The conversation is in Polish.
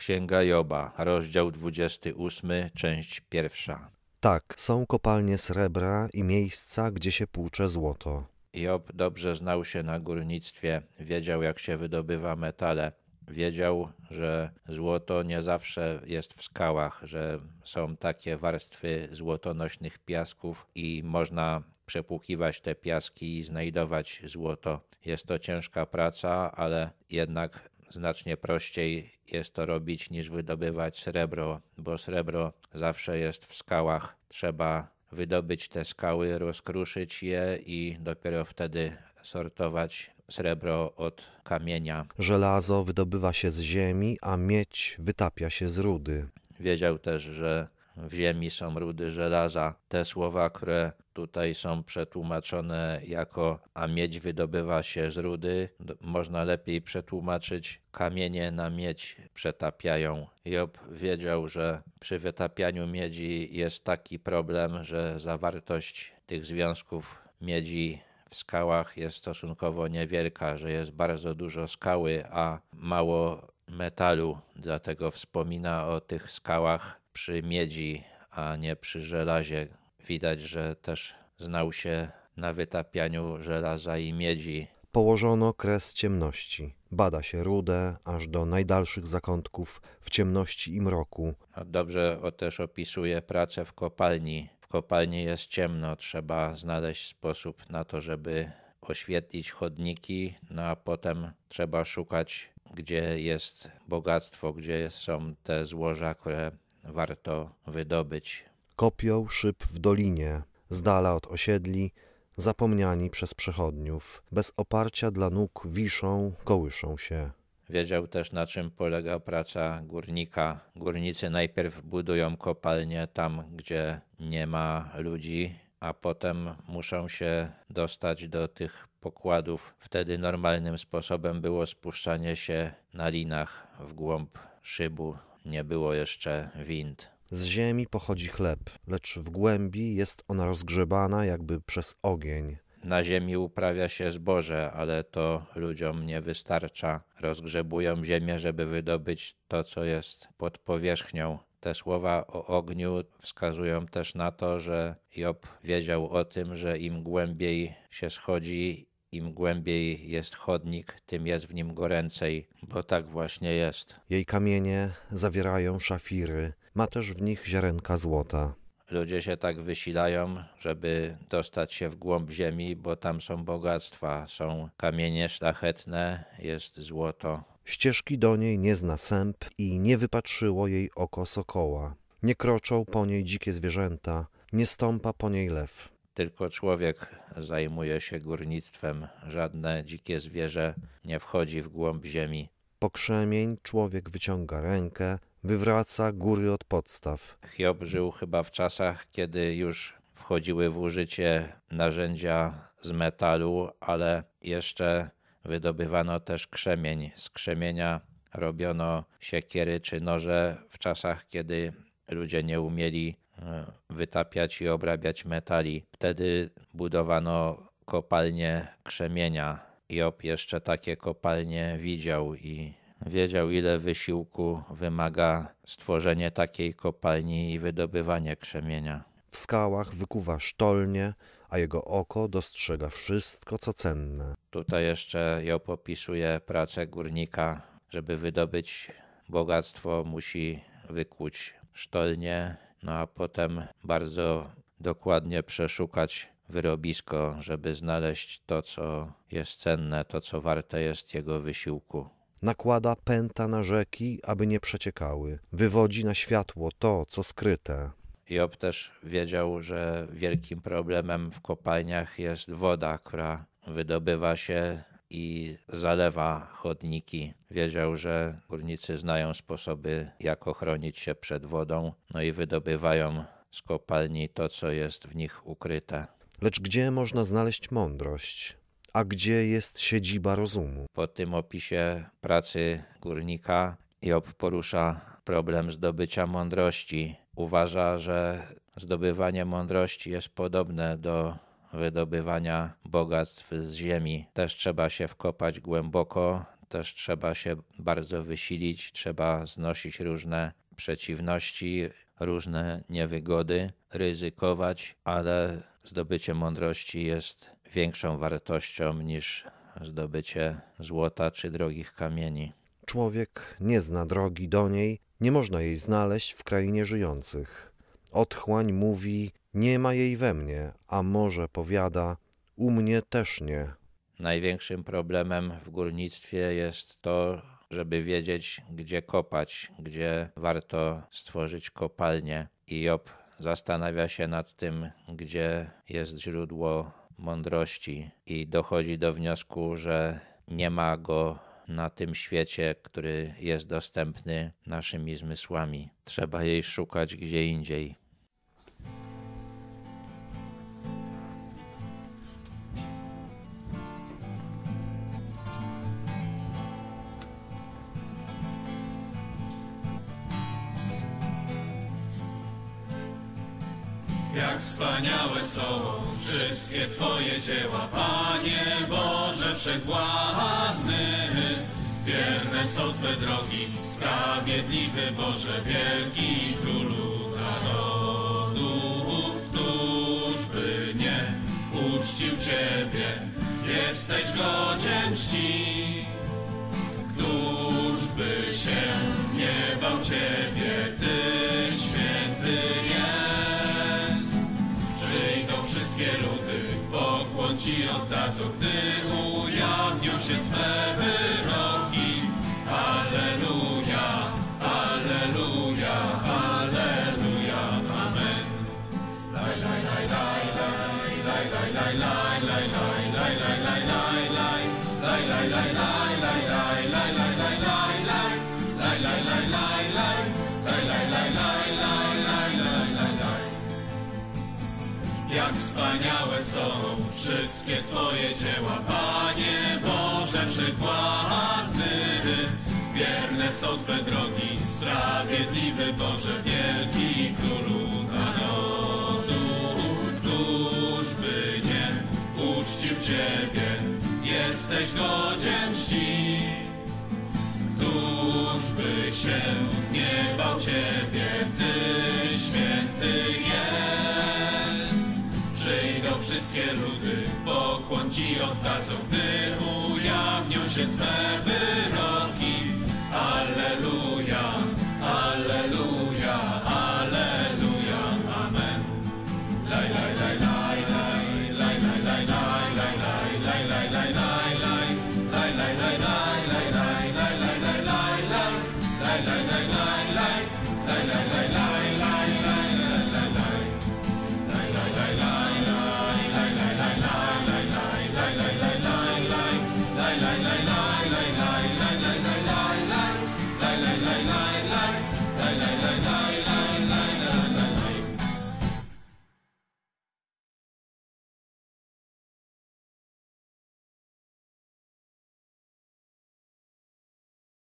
Księga Joba, rozdział 28, część pierwsza. Tak, są kopalnie srebra i miejsca, gdzie się płucze złoto. Job dobrze znał się na górnictwie, wiedział jak się wydobywa metale. Wiedział, że złoto nie zawsze jest w skałach, że są takie warstwy złotonośnych piasków i można przepłukiwać te piaski i znajdować złoto. Jest to ciężka praca, ale jednak znacznie prościej jest to robić niż wydobywać srebro, bo srebro zawsze jest w skałach. Trzeba wydobyć te skały, rozkruszyć je i dopiero wtedy sortować srebro od kamienia. Żelazo wydobywa się z ziemi, a miedź wytapia się z rudy. Wiedział też, że w ziemi są rudy żelaza. Te słowa, które tutaj są przetłumaczone jako a miedź wydobywa się z rudy, można lepiej przetłumaczyć kamienie na miedź przetapiają. Job wiedział, że przy wytapianiu miedzi jest taki problem, że zawartość tych związków miedzi w skałach jest stosunkowo niewielka, że jest bardzo dużo skały, a mało metalu. Dlatego wspomina o tych skałach przy miedzi, a nie przy żelazie. Widać, że też znał się na wytapianiu żelaza i miedzi. Położono kres ciemności. Bada się rudę aż do najdalszych zakątków w ciemności i mroku. Dobrze o też opisuje pracę w kopalni. W kopalni jest ciemno, trzeba znaleźć sposób na to, żeby oświetlić chodniki, no a potem trzeba szukać, gdzie jest bogactwo, gdzie są te złoża, które warto wydobyć. Kopią szyb w dolinie, z dala od osiedli, zapomniani przez przechodniów, bez oparcia dla nóg wiszą, kołyszą się. Wiedział też, na czym polega praca górnika. Górnicy najpierw budują kopalnię tam, gdzie nie ma ludzi, a potem muszą się dostać do tych pokładów. Wtedy normalnym sposobem było spuszczanie się na linach w głąb szybu. Nie było jeszcze wind. Z ziemi pochodzi chleb, lecz w głębi jest ona rozgrzebana jakby przez ogień. Na ziemi uprawia się zboże, ale to ludziom nie wystarcza. Rozgrzebują ziemię, żeby wydobyć to, co jest pod powierzchnią. Te słowa o ogniu wskazują też na to, że Job wiedział o tym, że im głębiej się schodzi, im głębiej jest chodnik, tym jest w nim goręcej, bo tak właśnie jest. Jej kamienie zawierają szafiry, ma też w nich ziarenka złota. Ludzie się tak wysilają, żeby dostać się w głąb ziemi, bo tam są bogactwa, są kamienie szlachetne, jest złoto. Ścieżki do niej nie zna sęp i nie wypatrzyło jej oko sokoła. Nie kroczą po niej dzikie zwierzęta, nie stąpa po niej lew. Tylko człowiek zajmuje się górnictwem, żadne dzikie zwierzę nie wchodzi w głąb ziemi. Po krzemień człowiek wyciąga rękę, wywraca góry od podstaw. Hiob żył chyba w czasach, kiedy już wchodziły w użycie narzędzia z metalu, ale jeszcze wydobywano też krzemień. Z krzemienia robiono siekiery czy noże w czasach, kiedy ludzie nie umieli wytapiać i obrabiać metali. Wtedy budowano kopalnie krzemienia. Job jeszcze takie kopalnie widział i wiedział, ile wysiłku wymaga stworzenie takiej kopalni i wydobywanie krzemienia. W skałach wykuwa sztolnie, a jego oko dostrzega wszystko, co cenne. Tutaj jeszcze Job opisuje pracę górnika. Żeby wydobyć bogactwo, musi wykuć sztolnie, no a potem bardzo dokładnie przeszukać wyrobisko, żeby znaleźć to, co jest cenne, to, co warte jest jego wysiłku. Nakłada pęta na rzeki, aby nie przeciekały. Wywodzi na światło to, co skryte. Job też wiedział, że wielkim problemem w kopalniach jest woda, która wydobywa się i zalewa chodniki. Wiedział, że górnicy znają sposoby, jak ochronić się przed wodą, no i wydobywają z kopalni to, co jest w nich ukryte. Lecz gdzie można znaleźć mądrość? A gdzie jest siedziba rozumu? Po tym opisie pracy górnika Job porusza problem zdobycia mądrości. Uważa, że zdobywanie mądrości jest podobne do wydobywania bogactw z ziemi. Też trzeba się wkopać głęboko, też trzeba się bardzo wysilić, trzeba znosić różne przeciwności, różne niewygody, ryzykować, ale zdobycie mądrości jest większą wartością niż zdobycie złota czy drogich kamieni. Człowiek nie zna drogi do niej, nie można jej znaleźć w krainie żyjących. Otchłań mówi: Nie ma jej we mnie, a morze powiada: U mnie też nie. Największym problemem w górnictwie jest to, żeby wiedzieć, gdzie kopać, gdzie warto stworzyć kopalnię. I Job zastanawia się nad tym, gdzie jest źródło mądrości, i dochodzi do wniosku, że nie ma go na tym świecie, który jest dostępny naszymi zmysłami. Trzeba jej szukać gdzie indziej. Jak wspaniałe są wszystkie Twoje dzieła, Panie Boże Wszechwładny. Wierne są Twe drogi, sprawiedliwy Boże, wielki Królu narodów. Któż by nie uczcił Ciebie, jesteś godzien czci. Któż by się nie bał Ciebie, Ci oddadzą, gdy ujawnią się Twe wyroki. Alleluja, Alleluja, Alleluja, Amen. Laj, laj, laj, laj, laj, laj, laj, laj, laj, laj, laj, laj, laj, laj, laj. Laj, laj, laj, wszystkie Twoje dzieła, Panie Boże Wszechwładny. Wierne są Twe drogi, sprawiedliwy Boże, wielki Królu narodów. Któż by nie uczcił Ciebie, jesteś godzien czci. Któż by się nie bał Ciebie, od nas, gdy ujawnią się Twe